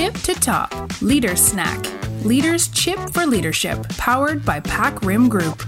tip to top Leader Snack Leaders Chip for Leadership powered by Pack Rim Group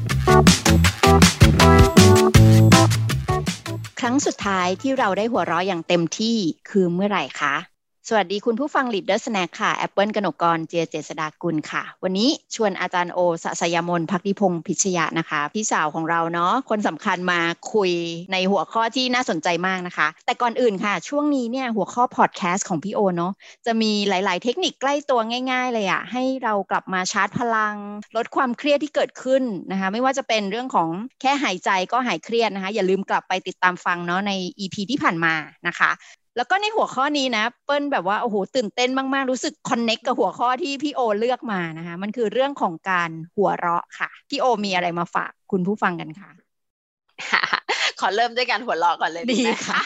ครั้งสุดท้ายที่เราได้หัวเราะอย่างเต็มที่คือเมื่อไหร่คะ สวัสดีคุณผู้ฟัง Leader Snack ค่ะ แอปเปิลกนกกรเจเจษดากุลค่ะ วันนี้ชวนอาจารย์โอสสยามนพักดิพงศ์พิชยะนะคะ พี่สาวของเราเนาะคนสำคัญมาคุยในหัวข้อที่น่าสนใจมากนะคะ แต่ก่อนอื่นค่ะ ช่วงนี้เนี่ยหัวข้อพอดแคสต์ของพี่โอเนาะจะมีหลาย ๆ เทคนิคใกล้ตัวง่าย ๆ เลยอะให้เรากลับมาชาร์จพลัง ลดความเครียดที่เกิดขึ้นนะคะ ไม่ว่าจะเป็นเรื่องของแค่หายใจก็หายเครียดนะคะ อย่าลืมกลับไปติดตามฟังเนาะใน EP ที่ผ่านมานะคะ แล้วก็ในหัวข้อนี้นะ เปิ้ลแบบว่าโอ้โหตื่นเต้นมากๆ รู้สึกคอนเน็กกับหัวข้อที่พี่โอเลือกมานะคะ มันคือเรื่องของการหัวเราะค่ะ พี่โอมีอะไรมาฝากคุณผู้ฟังกันคะขอเริ่มด้วยการหัวเราะก่อนเลยดีไหมค่ะ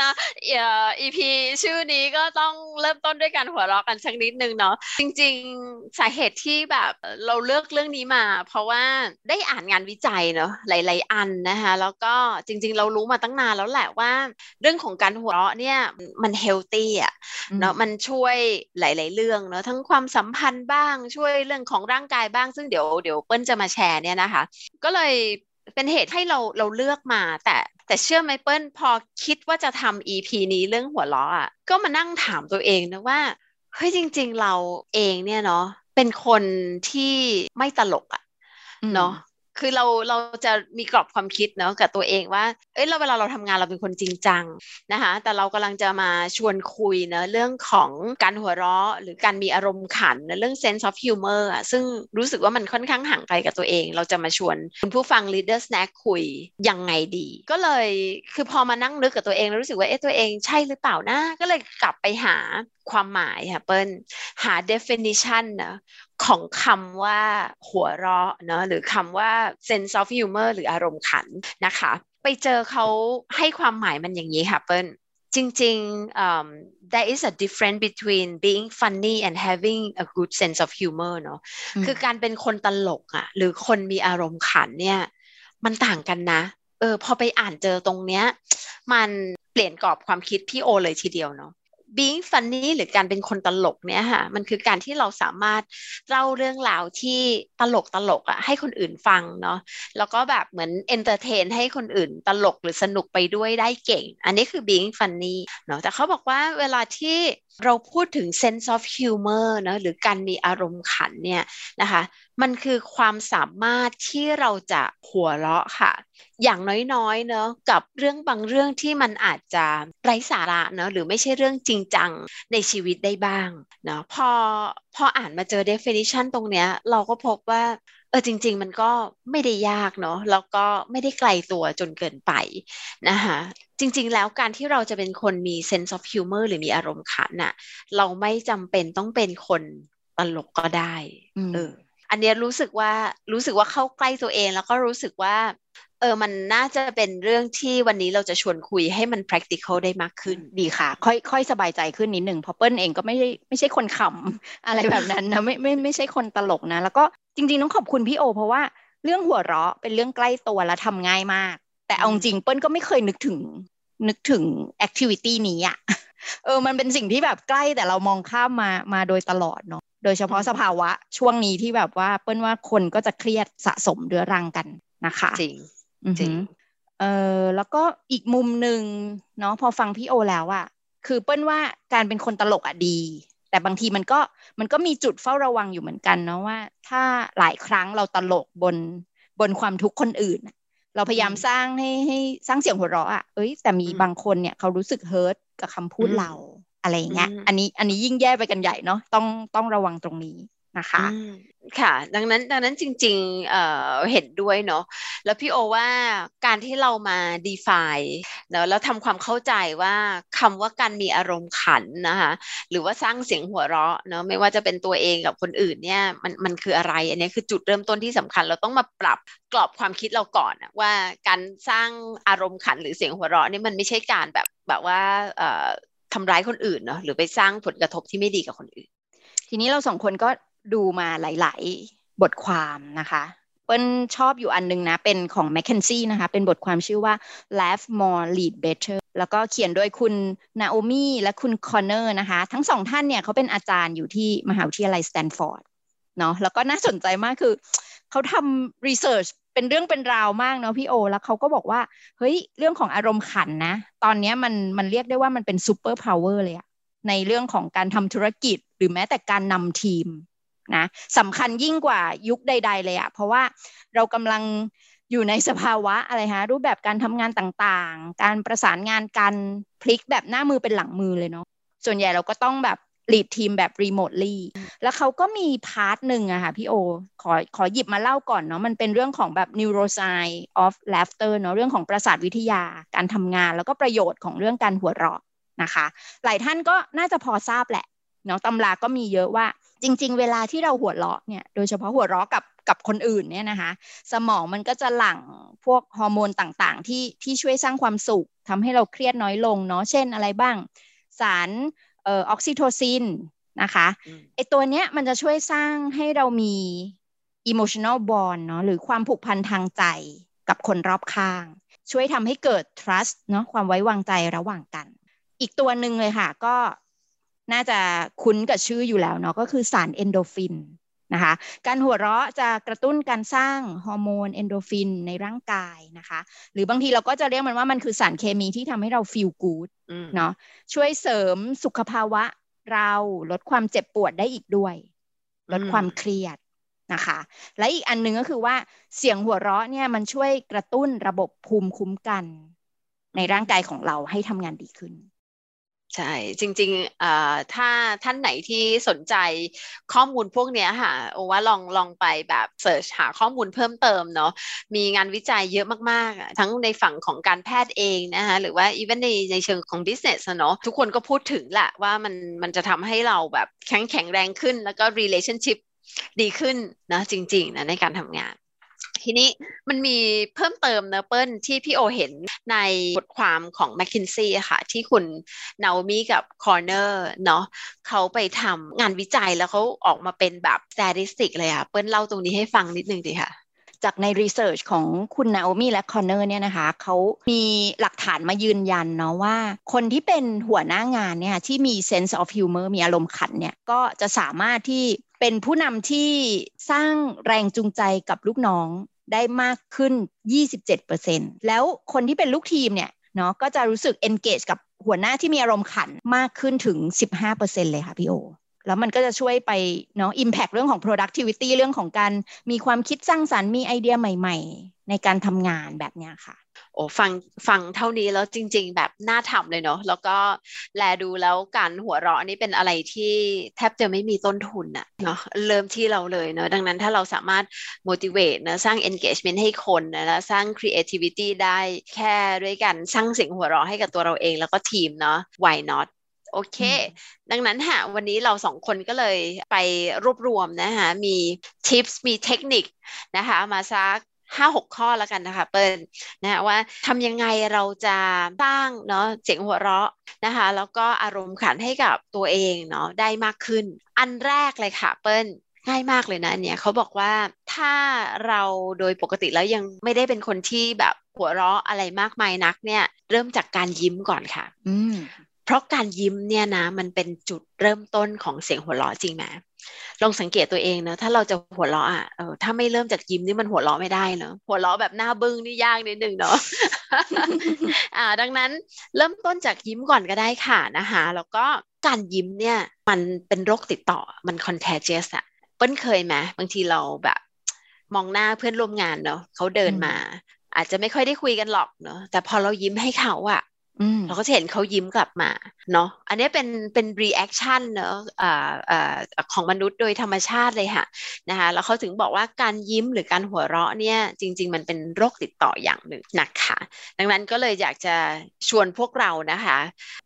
นะเอ่อ EP ชื่อนี้ก็ต้องเริ่มต้นด้วยการหัวเราะกันสักนิดนึงเนาะจริง ๆ สาเหตุที่แบบเราเลือกเรื่องนี้มา เพราะว่าได้อ่านงานวิจัยเนาะหลาย ๆ อันนะคะแล้วก็จริง ๆ เรารู้มาตั้งนานแล้วแหละว่า เรื่องของการหัวเราะเนี่ยมันเฮลตี้อะเนาะมันช่วยหลาย ๆ เรื่องเนาะทั้งความสัมพันธ์บ้างช่วยเรื่องของร่างกายบ้าง ซึ่งเดี๋ยวเดี๋ยวเปิ้ลจะมาแชร์เนี่ยนะคะ ก็เลยเป็นเหตุให้เราเราเลือกมา แต่ แต่เชื่อไหมเปิ้ลพอคิดว่าจะทำ EP นี้เรื่องหัวเราะอะก็มานั่งถามตัวเองนะว่าเฮ้ยจริง ๆ เราเองเนี่ยเนาะเป็นคนที่ไม่ตลกอะเนาะ คือเราเราจะมีกรอบความคิดเนาะกับตัวเองว่า เอ้ยเราเวลาเราทำงานเราเป็นคนจริงจังนะคะแต่เรากำลังจะมาชวนคุยเนะเรื่องของการหัวเราะ หรือการมีอารมณ์ขันนะเรื่อง sense of humor อะซึ่งรู้สึกว่ามันค่อนข้างห่างไกลกับตัวเอง เราจะมาชวนคุณผู้ฟัง leader snack คุยยังไงดี ก็เลยคือพอมานั่งนึกกับตัวเองแล้วรู้สึกว่าเอ๊ะตัวเองใช่หรือเปล่านะก็เลยกลับไปหาความหมายค่ะเปิ้ลหา definition นะ ของคำว่าหัวเราะเนอะหรือคำว่า sense of humor หรืออารมณ์ขันนะคะ ไปเจอเขาให้ความหมายมันอย่างนี้ค่ะเปิ้ลจริงๆ um, there is a difference between being funny and having a good sense of humor เนอะอืมคือการเป็นคนตลกอะ่ะหรือคนมีอารมณ์ขันเนี่ย มันต่างกันนะเออพอไปอ่านเจอตรงเนี้ย มันเปลี่ยนกรอบความคิดพี่โอเลยทีเดียวเนาะ being funny หรือการเป็นคนตลกเนี่ยค่ะมันคือการที่เราสามารถเล่าเรื่องราวที่ตลกตลกอะให้คนอื่นฟังเนาะแล้วก็แบบเหมือน entertain ให้คนอื่นตลกหรือสนุกไปด้วยได้เก่ง อันนี้คือ being funny เนาะแต่เขาบอกว่าเวลาที่ เราพูดถึง sense of humor นะหรือการมีอารมณ์ขันเนี่ยนะคะมันคือความสามารถที่เราจะหัวเราะค่ะ อย่างน้อยๆเนอะกับเรื่องบางเรื่องที่มันอาจจะไร้สาระเนอะหรือไม่ใช่เรื่องจริงจังในชีวิตได้บ้างเนาะพอพออ่านมาเจอ definition ตรงเนี้ยเราก็พบว่า เออจริง ๆ มันก็ไม่ได้ยากเนาะแล้วก็ไม่ได้ไกลตัวจนเกินไปนะคะจริง ๆ แล้วการที่เราจะเป็นคนมี sense of humor หรือมีอารมณ์ขันน่ะ เราไม่จำเป็นต้องเป็นคนตลกก็ได้อืมเอออันเนี้ยรู้สึกว่ารู้สึกว่าเข้าใกล้ตัวเอง แล้วก็รู้สึกว่า เออ มันน่าจะเป็นเรื่องที่วันนี้เราจะชวนคุยให้มัน practical ได้มากขึ้น ดีค่ะ ค่อยค่อยสบายใจขึ้นนิดหนึ่งเพราะเปิ้ลเองก็ไม่ใช่ไม่ใช่คนขำอะไรแบบนั้นนะไม่ไม่ไม่ใช่คนตลกนะ แล้วก็จริง ๆ ต้องขอบคุณพี่โอ เพราะว่าเรื่องหัวเราะเป็นเรื่องใกล้ตัวและทำง่ายมาก แต่เอาจริงๆเปิ้ลก็ไม่เคยนึกถึงนึกถึงแอคทิวิตี้นี้อะเออ มันเป็นสิ่งที่แบบใกล้แต่เรามองข้ามมามาโดยตลอดเนาะโดยเฉพาะอืมสภาวะช่วงนี้ที่แบบว่าเปิ้ลว่าคนก็จะเครียดสะสมเรื้อรังกันนะคะจริงอือ จริหืงอเออแล้วก็อีกมุมหนึ่งเนาะพอฟังพี่โอแล้วอะคือเปิ้ลว่าการเป็นคนตลกอะดี แต่บางทีมันก็มันก็มีจุดเฝ้าระวังอยู่เหมือนกันเนาะว่า ถ้าหลายครั้งเราตลกบนบนความทุกข์คนอื่นอะเราพยายามอืมสร้างให้ให้สร้างเสียงหัวเราะอะเอ้ยแต่มีอืมบางคนเนี่ยเขารู้สึกเฮิร์ตกับคำพูดอืมเราอะไรอย่างเงี้ยอืมอันนี้อันนี้ยิ่งแย่ไปกันใหญ่เนาะต้องต้องระวังตรงนี้ นะคะอืมค่ะ ดังนั้นดังนั้นจริงๆเอ่อเห็นด้วยเนาะแล้วพี่โอว่าการที่เรามา define เนอะแล้วทำความเข้าใจว่าคำว่าการมีอารมณ์ขันนะคะหรือว่าสร้างเสียงหัวเราะเนอะไม่ว่าจะเป็นตัวเองกับคนอื่นเนี่ยมันมันคืออะไร อันนี้คือจุดเริ่มต้นที่สำคัญ เราต้องมาปรับกรอบความคิดเราก่อนอะว่าการสร้างอารมณ์ขันหรือเสียงหัวเราะนี่มันไม่ใช่การแบบแบบว่าเอ่อทำร้ายคนอื่นเนาะหรือไปสร้างผลกระทบที่ไม่ดีกับคนอื่นทีนี้เราสองคนก็ ดูมาหลาย ๆ บทความนะคะเปิ้ลชอบอยู่อันนึงนะ เป็นของ m c k เคนซี่นะคะ เป็นบทความชื่อว่า laugh more lead better แล้วก็เขียนโดยคุณนาโอมี่และคุณคอนเนอร์นะคะ ทั้งสองท่านเนี่ยเขาเป็นอาจารย์อยู่ที่มหาวิทยาลัยสแตนฟอร์ดเนาะแล้วก็น่าสนใจมากคือ เขาทำ research เป็นเรื่องเป็นราวมากเนาะพี่โอ แล้วเขาก็บอกว่า เฮ้ย เรื่องของอารมณ์ขันนะ ตอนนี้มันมันเรียกได้ว่ามันเป็น superpower เลยอะในเรื่องของการทำธุรกิจหรือแม้แต่การนำทีม นะสำคัญยิ่งกว่ายุคใด ๆ เลยอะเพราะว่าเรากำลังอยู่ในสภาวะอะไรฮะรูปแบบการทำงานต่างๆ การประสานงานกันพลิกแบบหน้ามือเป็นหลังมือเลยเนาะส่วนใหญ่เราก็ต้องแบบ lead ทีมแบบ remotely แล้วเขาก็มี part หนึ่งอะค่ะพี่โอ ขอขอหยิบมาเล่าก่อนเนาะมันเป็นเรื่องของแบบ neuroscience of laughter เนาะเรื่องของประสาทวิทยาการทำงาน แล้วก็ประโยชน์ของเรื่องการหัวเราะนะคะ หลายท่านก็น่าจะพอทราบแหละ เนาะตำราก็มีเยอะว่า จริง ๆ เวลาที่เราหัวเราะเนี่ยโดยเฉพาะหัวเราะกับกับคนอื่นเนี่ยนะคะ สมองมันก็จะหลั่งพวกฮอร์โมนต่างๆ ที่ที่ช่วยสร้างความสุขทำให้เราเครียดน้อยลงเนาะเช่นอะไรบ้าง สารเออออกซิโทซินนะคะไอตัวเนี้ยมันจะช่วยสร้างให้เรามี emotional bond เนาะหรือความผูกพันทางใจกับคนรอบข้าง ช่วยทำให้เกิด trust เนาะความไว้วางใจระหว่างกัน อีกตัวหนึ่งเลยค่ะ ก็ น่าจะคุ้นกับชื่ออยู่แล้วเนาะก็คือสารเอนโดฟินนะคะการหัวเราะจะกระตุ้นการสร้างฮอร์โมนเอนโดฟินในร่างกายนะคะ หรือบางทีเราก็จะเรียกมันว่ามันคือสารเคมีที่ทำให้เราฟีลกู๊ดเนาะช่วยเสริมสุขภาวะเราลดความเจ็บปวดได้อีกด้วย ลดความเครียดนะคะ และอีกอันหนึ่งก็คือว่าเสียงหัวเราะเนี่ยมันช่วยกระตุ้นระบบภูมิคุ้มกัน ในร่างกายของเราให้ทำงานดีขึ้น ใช่ จริงๆถ้าท่านไหนที่สนใจข้อมูลพวกนี้ค่ะโอว่าลองลองไปแบบเสิร์ชหาข้อมูลเพิ่มเติมเนาะมีงานวิจัยเยอะมากๆ ทั้งในฝั่งของการแพทย์เองนะคะหรือว่าอีเวนในในเชิงของ business เนาะทุกคนก็พูดถึงแหละว่ามันมันจะทำให้เราแบบแข็งแข็งแรงขึ้น แล้วก็ relationship ดีขึ้นนะจริงๆนะในการทำงาน ทีนี้มันมีเพิ่มเติมเนะเปิ้ลที่พี่โอเห็นในบทความของ McKinsey ค่ะ ที่คุณนาโอมี่กับคอนเนอร์เนาะเขาไปทำงานวิจัยแล้วเขาออกมาเป็นแบบสถิติเลยอะเปิ้ลเล่าตรงนี้ให้ฟังนิดนึงดีค่ะ จากใน research ของคุณนาโอมี่และคอนเนอร์เนี่ยนะคะเขามีหลักฐานมายืนยันเนาะว่า คนที่เป็นหัวหน้างานเนี่ยที่มี sense of humor มีอารมณ์ขันเนี่ยก็จะสามารถที่เป็นผู้นำที่สร้างแรงจูงใจกับลูกน้องได้มากขึ้น 27%แล้วคนที่เป็นลูกทีมเนี่ยเนาะก็จะรู้สึก engage กับหัวหน้าที่มีอารมณ์ขันมากขึ้นถึง 15%เลยค่ะพี่โอ แล้วมันก็จะช่วยไปเนาะ impact เรื่องของ productivity เรื่องของการมีความคิดสร้างสารรค์มีไอเดียใหม่ ๆ ในการทำงานแบบนี้ค่ะ โอ้ฟังฟังเท่านี้แล้วจริง ๆ แบบน่าทำเลยเนาะแล้วก็แลดูแล้วการหัวเราะนี่เป็นอะไรที่แทบจะไม่มีต้นทุนอะเนาะเริ่มที่เราเลยเนาะดังนั้นถ้าเราสามารถ motivate นะสร้าง engagement ให้คนนะแล้วสร้าง creativity ได้แค่ด้วยกันสร้างเสียงหัวเราะให้กับตัวเราเองแล้วก็ทีมเนาะ why not โอเค ดังนั้นฮะวันนี้เราสองคนก็เลยไปรวบรวมนะคะมีทิปส์มีเทคนิคนะคะมาซักห้าหกข้อแล้วกันนะคะเปิ้ลนะว่าทำยังไงเราจะสร้างเนาะเสียงหัวเราะนะคะแล้วก็อารมณ์ขันให้กับตัวเองเนาะได้มากขึ้น อันแรกเลยค่ะเปิ้ลง่ายมากเลยนะเนี่ยเขาบอกว่าถ้าเราโดยปกติแล้วยังไม่ได้เป็นคนที่แบบหัวเราะอะไรมากมายนักเนี่ย เริ่มจากการยิ้มก่อนค่ะอืม เพราะการยิ้มเนี่ยนะมันเป็นจุดเริ่มต้นของเสียงหัวเราะจริงไหมลองสังเกตตัวเองนะถ้าเราจะหัวเราะอะเออถ้าไม่เริ่มจากยิ้มนี่มันหัวเราะไม่ได้เนาะหัวเราะแบบหน้าบึ้งนี่ยากนิดนึงเนาะอ่า ดังนั้นเริ่มต้นจากยิ้มก่อนก็ได้ค่ะนะคะแล้วก็การยิ้มเนี่ยมันเป็นโรคติดต่อมัน contagious อะเปิ้ลเคยไหมบางทีเราแบบ มองหน้าเพื่อนร่วมงานเนาะเขาเดินมา อาจจะไม่ค่อยได้คุยกันหรอกเนาะแต่พอเรายิ้มให้เขาอะ เราก็จะเห็นเขายิ้มกลับมาเนาะอันนี้เป็นเป็น reaction เนาะอ่าอ่าของมนุษย์โดยธรรมชาติเลยค่ะนะคะแล้วเขาถึงบอกว่าการยิ้มหรือการหัวเราะเนี่ยจริง ๆ มันเป็นโรคติดต่ออย่างหนึ่งนะคะดังนั้นก็เลยอยากจะชวนพวกเรานะคะ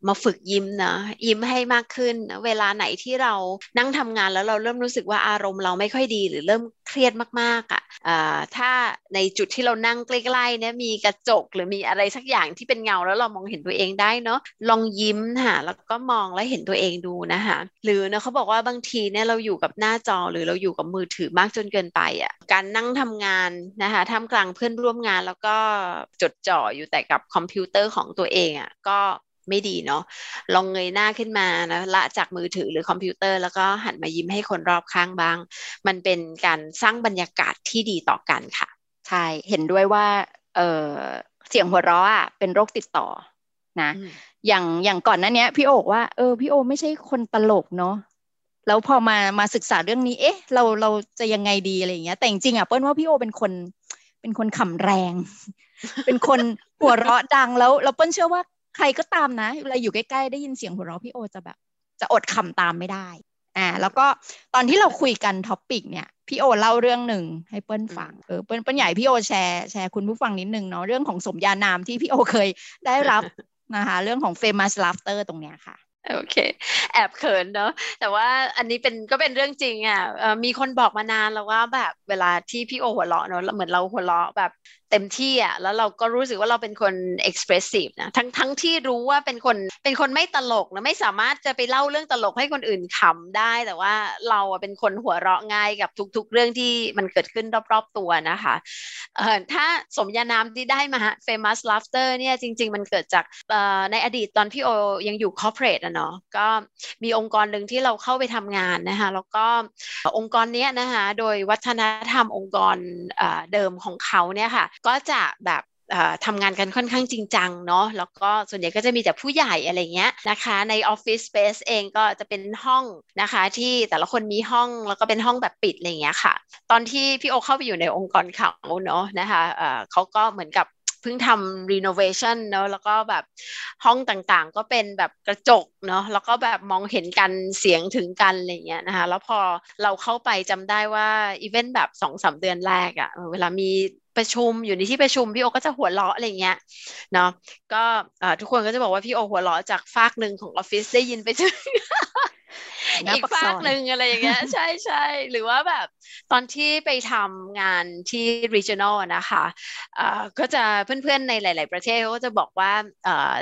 มาฝึกยิ้มนะยิ้มให้มากขึ้น เวลาไหนที่เรานั่งทำงานแล้วเราเริ่มรู้สึกว่าอารมณ์เราไม่ค่อยดีหรือเริ่มเครียดมากๆอะ่ะถ้าในจุดที่เรานั่งใกล้ๆเนี่ยมีกระจกหรือมีอะไรสักอย่างที่เป็นเงาแล้วเรามองเห็นนตัวเองได้เนาะลองยิ้มค่ะแล้วก็มองแล้วเห็นตัวเองดูนะคะหรือนะเขาบอกว่าบางทีเนี่ยเราอยู่กับหน้าจอหรือเราอยู่กับมือถือมากจนเกินไปอะ่ะการนั่งทำงานนะคะท่ามกลางเพื่อนร่วมงานแล้วก็จดจ่ออยู่แต่กับคอมพิวเตอร์ของตัวเองอะค่ะก็ไม่ดีเนาะลองเงยหน้าขึ้นมานะละจากมือถือหรือคอมพิวเตอร์ แล้วก็หันมายิ้มให้คนรอบข้างบ้าง มันเป็นการสร้างบรรยากาศที่ดีต่อกันค่ะใช่เห็นด้วยว่าเออเสียงหัวเราะอะเป็นโรคติดต่อ นะอย่างอย่างก่อนหน้านี้พี่โอก็ว่าเออพี่โอไม่ใช่คนตลกเนาะแล้วพอมามาศึกษาเรื่องนี้ เอ๊ะ เราเราจะยังไงดีอะไรอย่างเงี้ย แต่จริงๆอะเปิ้ลว่าพี่โอเป็นคนเป็นคนขำแรง เป็นคนหัวเราะดังแล้วเราเปิ้ลเชื่อว่าใครก็ตามนะเวลาอยู่ใกล้ๆได้ยินเสียงหัวเราะพี่โอจะแบบ จะอดขำตามไม่ได้อ่าแล้วก็ตอนที่เราคุยกัน topic เนี่ยพี่โอเล่าเรื่องหนึ่งให้เปิ้ลฟังเออเปิ้ลเปิ้ลอยากให้พี่โอแชร์แชร์คุณผู้ฟังนิดนึงเนาะเรื่องของสมญานามที่พี่โอเคยได้รับ นะคะ เรื่องของ famous laughter ตรงเนี้ยค่ะ โอเค แอบเขินเนาะแต่ว่าอันนี้เป็นก็เป็นเรื่องจริงอะมีคนบอกมานานแล้วว่าแบบเวลาที่พี่โอหัวเราะเนาะเหมือนเราหัวเราะแบบเต็มที่อะแล้วเราก็รู้สึกว่าเราเป็นคน expressive นะทั้งทั้งที่รู้ว่าเป็นคนเป็นคนไม่ตลกนะไม่สามารถจะไปเล่าเรื่องตลกให้คนอื่นขำได้ แต่ว่าเราเป็นคนหัวเราะง่ายกับทุก ๆ เรื่องที่มันเกิดขึ้นรอบๆตัวนะคะเออถ้าสมญานามที่ได้มา famous laughter เนี่ยจริง ๆ มันเกิดจากในอดีตตอนพี่โอยังอยู่ corporate อะเนาะก็มีองค์กรหนึ่งที่เราเข้าไปทำงานนะคะแล้วก็องค์กรเนี้ยนะคะโดยวัฒนธรรมองค์กรเดิมของเขาเนี่ยค่ะ ก็จะแบบทำงานกันค่อนข้างจริงจังเนาะแล้วก็ส่วนใหญ่ก็จะมีแต่ผู้ใหญ่อะไรเงี้ยนะคะ ในออฟฟิศสเปซเองก็จะเป็นห้องนะคะที่แต่ละคนมีห้องแล้วก็เป็นห้องแบบปิดอะไรเงี้ยค่ะ ตอนที่พี่โอเข้าไปอยู่ในองค์กรเขาเนาะนะคะเขาก็เหมือนกับ เพิ่งทำ renovation เนาะแล้วก็แบบห้องต่างๆ ก็เป็นแบบกระจกเนาะแล้วก็แบบมองเห็นกันเสียงถึงกันอะไรเงี้ยนะคะแล้วพอเราเข้าไปจำได้ว่าอีเวนต์แบบสองสามเดือนแรกอะเวลามี ประชุมอยู่ในที่ประชุมพี่โอก็จะหัวเราะอะไรเงี้ยเนาะก็ทุกคนก็จะบอกว่าพี่โอหัวเราะจากฟากหนึ่งของออฟฟิศได้ยินไปถึงอีกฟากหนึ่งอะไรอย่างเงี้ยใช่ใช่หรือว่าแบบตอนที่ไปทำงานที่ regional นะคะอ่าก็จะเพื่อนๆในหลาย ๆ ประเทศเขาก็จะบอกว่า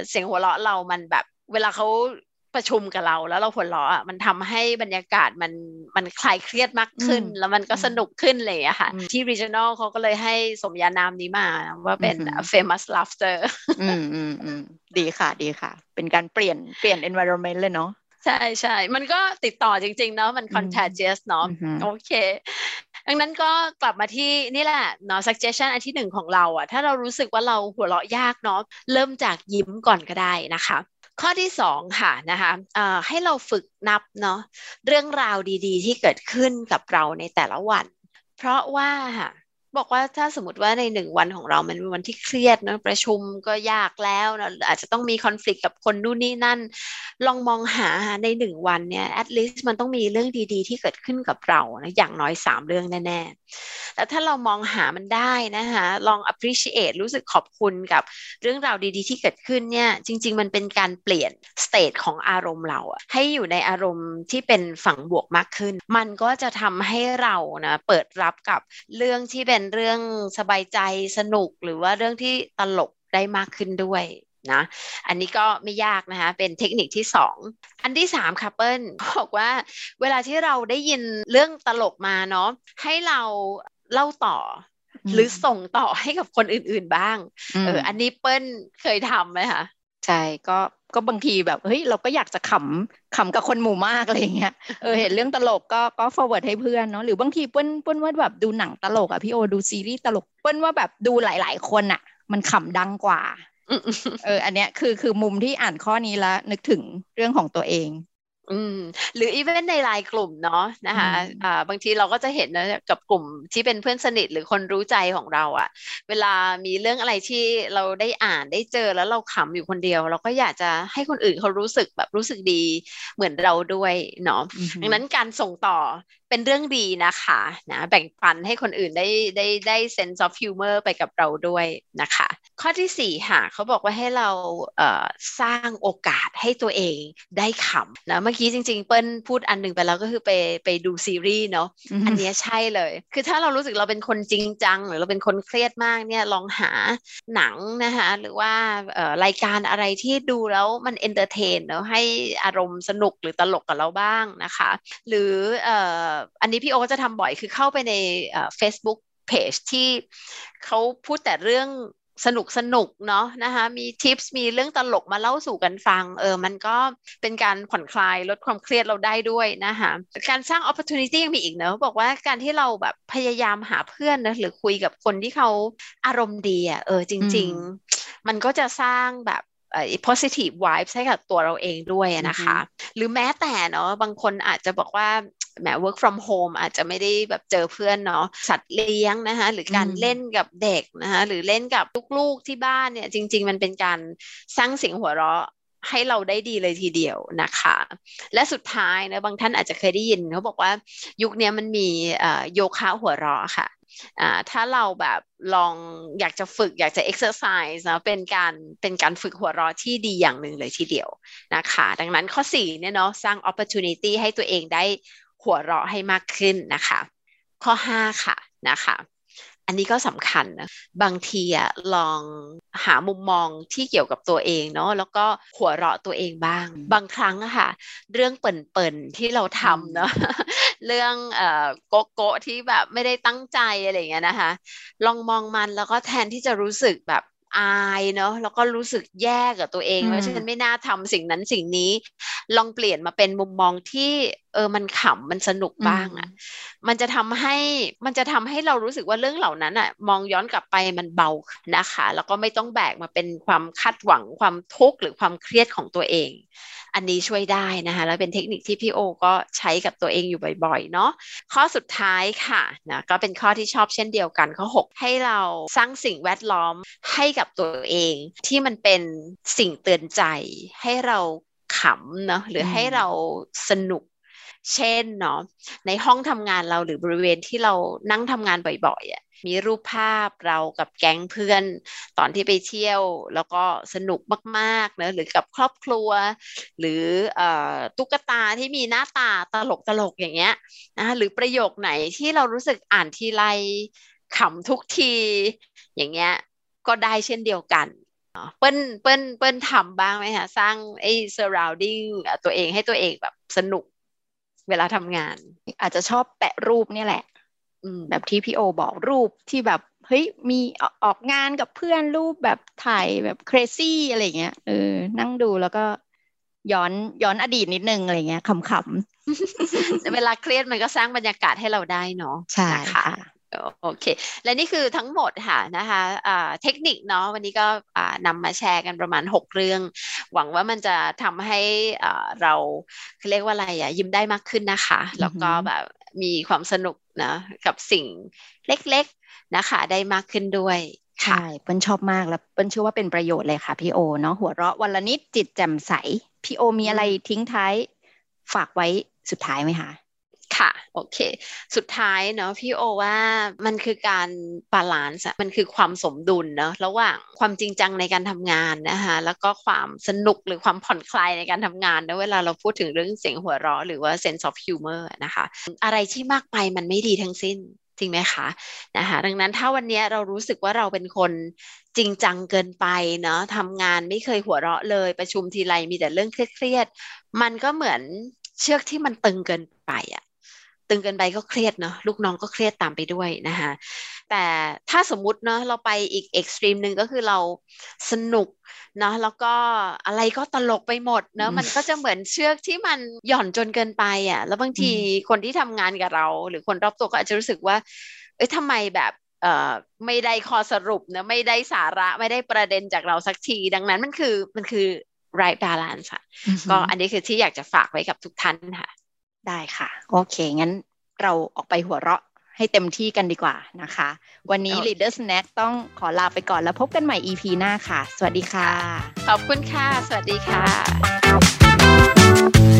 เสียงหัวเราะเรามันแบบเวลาเขา ประชุมกับเรา แล้วเราหัวเราะอะมันทำให้บรรยากาศมันมันคลายเครียดมากขึ้น แล้วมันก็สนุกขึ้นเลยอะค่ะ ที่ regional เขาก็เลยให้สมญานามนี้มาว่าเป็น famous laughter อืมอืมอืมดีค่ะดีค่ะ เป็นการเปลี่ยนเปลี่ยน environment เลยเนาะใช่ใช่มันก็ติดต่อจริง ๆ เนาะมัน contagious เนาะโอเคดังนั้นก็กลับมาที่นี่แหละเนาะ suggestion อันที่หนึ่งของเราอะถ้าเรารู้สึกว่าเราหัวเราะยากเนาะเริ่มจากยิ้มก่อนก็ได้นะคะ ข้อที่สองค่ะนะคะให้เราฝึกนับเนาะเรื่องราวดีๆ ที่เกิดขึ้นกับเราในแต่ละวัน เพราะว่า บอกว่าถ้าสมมติว่าในหนึ่งวันของเรามันเป็นวันที่เครียดนะประชุมก็ยากแล้วนะอาจจะต้องมีคอน FLICT กับคนนู่นนี่นั่น ลองมองหาในหนึ่งวันเนี่ย at least มันต้องมีเรื่องดีๆ ที่เกิดขึ้นกับเรานะอย่างน้อยสามเรื่องแน่ๆแล้วถ้าเรามองหามันได้นะคะลอง appreciate รู้สึกขอบคุณกับเรื่องราวดีๆ ที่เกิดขึ้นเนี่ยจริง ๆ มันเป็นการเปลี่ยน state ของอารมณ์เราให้อยู่ในอารมณ์ที่เป็นฝั่งบวกมากขึ้น มันก็จะทำให้เรานะเปิดรับกับเรื่องที่เป็นเรื่องสบายใจสนุกหรือว่าเรื่องที่ตลกได้มากขึ้นด้วยนะอันนี้ก็ไม่ยากนะคะ เป็นเทคนิคที่สองอันที่สามค่ะเปิ้ลบอกว่า เวลาที่เราได้ยินเรื่องตลกมาเนาะให้เราเล่าต่อ หรือส่งต่อให้กับคนอื่นๆบ้าง เออ อันนี้เปิ้ลเคยทำไหมคะใช่ก็ ก็บางทีแบบเฮ้ยเราก็อยากจะขำขำกับคนหมู่มากอะไรเงี้ยเออเห็นเรื่องตลกก็ก็ forward ให้เพื่อนเนาะหรือบางทีเปิ้ลเปิ้ลว่าแบบดูหนังตลกอะพี่โอดูซีรีส์ตลกเปิ้ลว่าแบบดูหลาย ๆ คนอะ มันขำดังกว่าเอออันเนี้ยคือคือมุมที่อ่านข้อนี้แล้วนึกถึงเรื่องของตัวเอง อืมหรืออีเวนต์ในไลน์กลุ่มเนาะนะคะอ่าบางทีเราก็จะเห็นนะกับกลุ่มที่เป็นเพื่อนสนิทหรือคนรู้ใจของเราอะ่ะ เวลามีเรื่องอะไรที่เราได้อ่านได้เจอแล้วเราขำอยู่คนเดียว เราก็อยากจะให้คนอื่นเขารู้สึกแบบรู้สึกดีเหมือนเราด้วยเนาะดังนั้นการส่งต่อเป็นเรื่องดีนะคะนะแบ่งปันให้คนอื่นได้ได้ได้ sense of humor ไปกับเราด้วยนะคะ ข้อที่สี่ค่ะเขาบอกว่าให้เราเอ่อสร้างโอกาสให้ตัวเองได้ขำนะเมื่อกี้จริง ๆ เปิ้ลพูดอันหนึ่งไปแล้วก็คือไปไปดูซีรีส์เนาะอันนี้ใช่เลย คือถ้าเรารู้สึกเราเป็นคนจริงจัง หรือเราเป็นคนเครียดมากเนี่ยลองหาหนังนะคะหรือว่ารายการอะไรที่ดูแล้วมัน entertain เนาะให้อารมณ์สนุกหรือตลกกับเราบ้างนะคะ หรืออันนี้พี่โอก็จะทำบ่อยคือเข้าไปใน Facebook Page ที่เขาพูดแต่เรื่องสนุกสนุกเนาะนะคะมี tips มีเรื่องตลกมาเล่าสู่กันฟังเออมันก็เป็นการผ่อนคลายลดความเครียดเราได้ด้วยนะคะการสร้าง opportunity ยังมีอีกเนาะบอกว่าการที่เราแบบพยายามหาเพื่อนนะหรือคุยกับคนที่เขาอารมณ์ดีอะ่ะเออจริง ๆ มันก็จะสร้างแบบ positive vibes ให้กับตัวเราเองด้วยนะคะ หรือแม้แต่เนาะบางคนอาจจะบอกว่า แหม work from home อาจจะไม่ได้แบบเจอเพื่อนเนาะสัตว์เลี้ยงนะคะหรือการเล่นกับเด็กนะคะหรือเล่นกับลูกๆที่บ้านเนี่ยจริง ๆ มันเป็นการสร้างเสียงหัวเราะให้เราได้ดีเลยทีเดียวนะคะ และสุดท้ายนะบางท่านอาจจะเคยได้ยินเขาบอกว่ายุคนี้มันมีโยคะหัวเราะค่ะถ้าเราแบบลองอยากจะฝึกอยากจะ exercise นะเป็นการเป็นการฝึกหัวเราะที่ดีอย่างหนึ่งเลยทีเดียวนะคะ ดังนั้นข้อ 4 เนี่ยเนาะสร้าง opportunity ให้ตัวเองได้ หัวเราะให้มากขึ้นนะคะ ข้อ 5 ค่ะนะคะ อันนี้ก็สำคัญนะบางทีอะลองหามุมมองที่เกี่ยวกับตัวเองเนาะแล้วก็หัวเราะตัวเองบ้าง บางครั้งอะค่ะ เรื่องเปิ่นๆที่เราทำเนาะเรื่องเอ่อโกโก้ที่แบบไม่ได้ตั้งใจอะไรเงี้ยนะคะ ลองมองมันแล้วก็แทนที่จะรู้สึกแบบ อายเนาะแล้วก็รู้สึกแย่กับตัวเองว่าฉันไม่น่าทำสิ่งนั้นสิ่งนี้ ลองเปลี่ยนมาเป็นมุมมองที่เออมันขำมันสนุกบ้างอะ่ะ มันจะทำให้มันจะทำให้เรารู้สึกว่าเรื่องเหล่านั้นอะ่ะ มองย้อนกลับไปมันเบานะคะ แล้วก็ไม่ต้องแบกมาเป็นความคาดหวังความทุกข์หรือความเครียดของตัวเอง อันนี้ช่วยได้นะคะแล้วเป็นเทคนิคที่พี่โอก็ใช้กับตัวเองอยู่บ่อยๆเนาะข้อสุดท้ายค่ะนะก็เป็นข้อที่ชอบเช่นเดียวกันข้อ 6 ให้เราสร้างสิ่งแวดล้อมให้กับตัวเอง ที่มันเป็นสิ่งเตือนใจ ให้เราขำเนาะหรือให้เราสนุกเช่นเนาะในห้องทำงานเราหรือบริเวณที่เรานั่งทำงานบ่อยๆอะ มีรูปภาพเรากับแก๊งเพื่อนตอนที่ไปเที่ยว แล้วก็สนุกมากๆนะหรือกับครอบครัว หรืออตุ๊กตาที่มีหน้าตาตลกตลกอย่างเงี้ยนะหรือประโยคไหนที่เรารู้สึกอ่านทีไรขำทุกที อย่างเงี้ยก็ได้เช่นเดียวกันเปิ้ลเปิ้ลเปิ้ลทำบ้างไหมคะสร้างไอ้ surrounding ตัวเองให้ตัวเองแบบสนุกเวลาทำงาน อาจจะชอบแปะรูปนี่แหละ แบบที่พี่โอบอกรูปที่แบบเฮ้ยมีออกงานกับเพื่อนรูปแบบถ่ายแบบเครซี่อะไรเงี้ยเออนั่งดูแล้วก็ย้อนย้อนอดีตนิดนึงอะไรเงี้ยขำๆเวลาเครียดมันก็สร้างบรรยากาศให้เราได้เนาะใช่ค่ะโอเค และนี่คือทั้งหมดค่ะนะคะะเทคนิคเนาะวันนี้ก็นำมาแชร์กันประมาณ 6 เรื่อง หวังว่ามันจะทำให้เราเรียกว่าอะไรอะยิ้มได้มากขึ้นนะคะ แล้วก็แบบ มีความสนุกนะกับสิ่งเล็กๆนะคะได้มากขึ้นด้วยใช่เปิ้ลชอบมากแล้วเปิ้ลเชื่อว่าเป็นประโยชน์เลยค่ะพี่โอเนาะหัวเราะวันละนิดจิตแจ่มใสพี่โอมีอะไรทิ้งท้ายฝากไว้สุดท้ายไหมคะ ค่ะ โอเค สุดท้ายเนาะพี่โอว่ามันคือการ balance มันคือความสมดุลเนาะระหว่างความจริงจังในการทำงานนะคะแล้วก็ความสนุกหรือความผ่อนคลายในการทำงานนะเวลาเราพูดถึงเรื่องเสียงหัวเราะหรือว่า sense of humor นะคะ อะไรที่มากไปมันไม่ดีทั้งสิ้นจริงไหมคะนะคะดังนั้นถ้าวันนี้เรารู้สึกว่าเราเป็นคนจริงจังเกินไปเนาะทำงานไม่เคยหัวเราะเลยประชุมทีไรมีแต่เรื่องเครียดๆมันก็เหมือนเชือกที่มันตึงเกินไปอะ ตึงเกินไปก็เครียดเนาะลูกน้องก็เครียดตามไปด้วยนะคะแต่ถ้าสมมุติเนาะเราไปอีกเอ็กซ์ตรีมหนึ่งก็คือเราสนุกเนาะแล้วก็อะไรก็ตลกไปหมดเนาะมันก็จะเหมือนเชือกที่มันหย่อนจนเกินไปอะ่ะแล้วบางทีคนที่ทำงานกับเรา หรือคนรอบตัวก็อาจจะรู้สึกว่า เอ้ยทำไมแบบเอ่อไม่ได้ข้อสรุปนะไม่ได้สาระไม่ได้ประเด็นจากเราสักที ดังนั้นมันคือมันคือ right balance ค่ะก็อันนี้คือที่อยากจะฝากไว้กับทุกท่านค่ะ ได้ค่ะ โอเค งั้นเราออกไปหัวเราะให้เต็มที่กันดีกว่านะคะ วันนี้ Leader Snack ต้องขอลาไปก่อนแล้วพบกันใหม่ EP หน้าค่ะ สวัสดีค่ะ ขอบคุณค่ะ สวัสดีค่ะ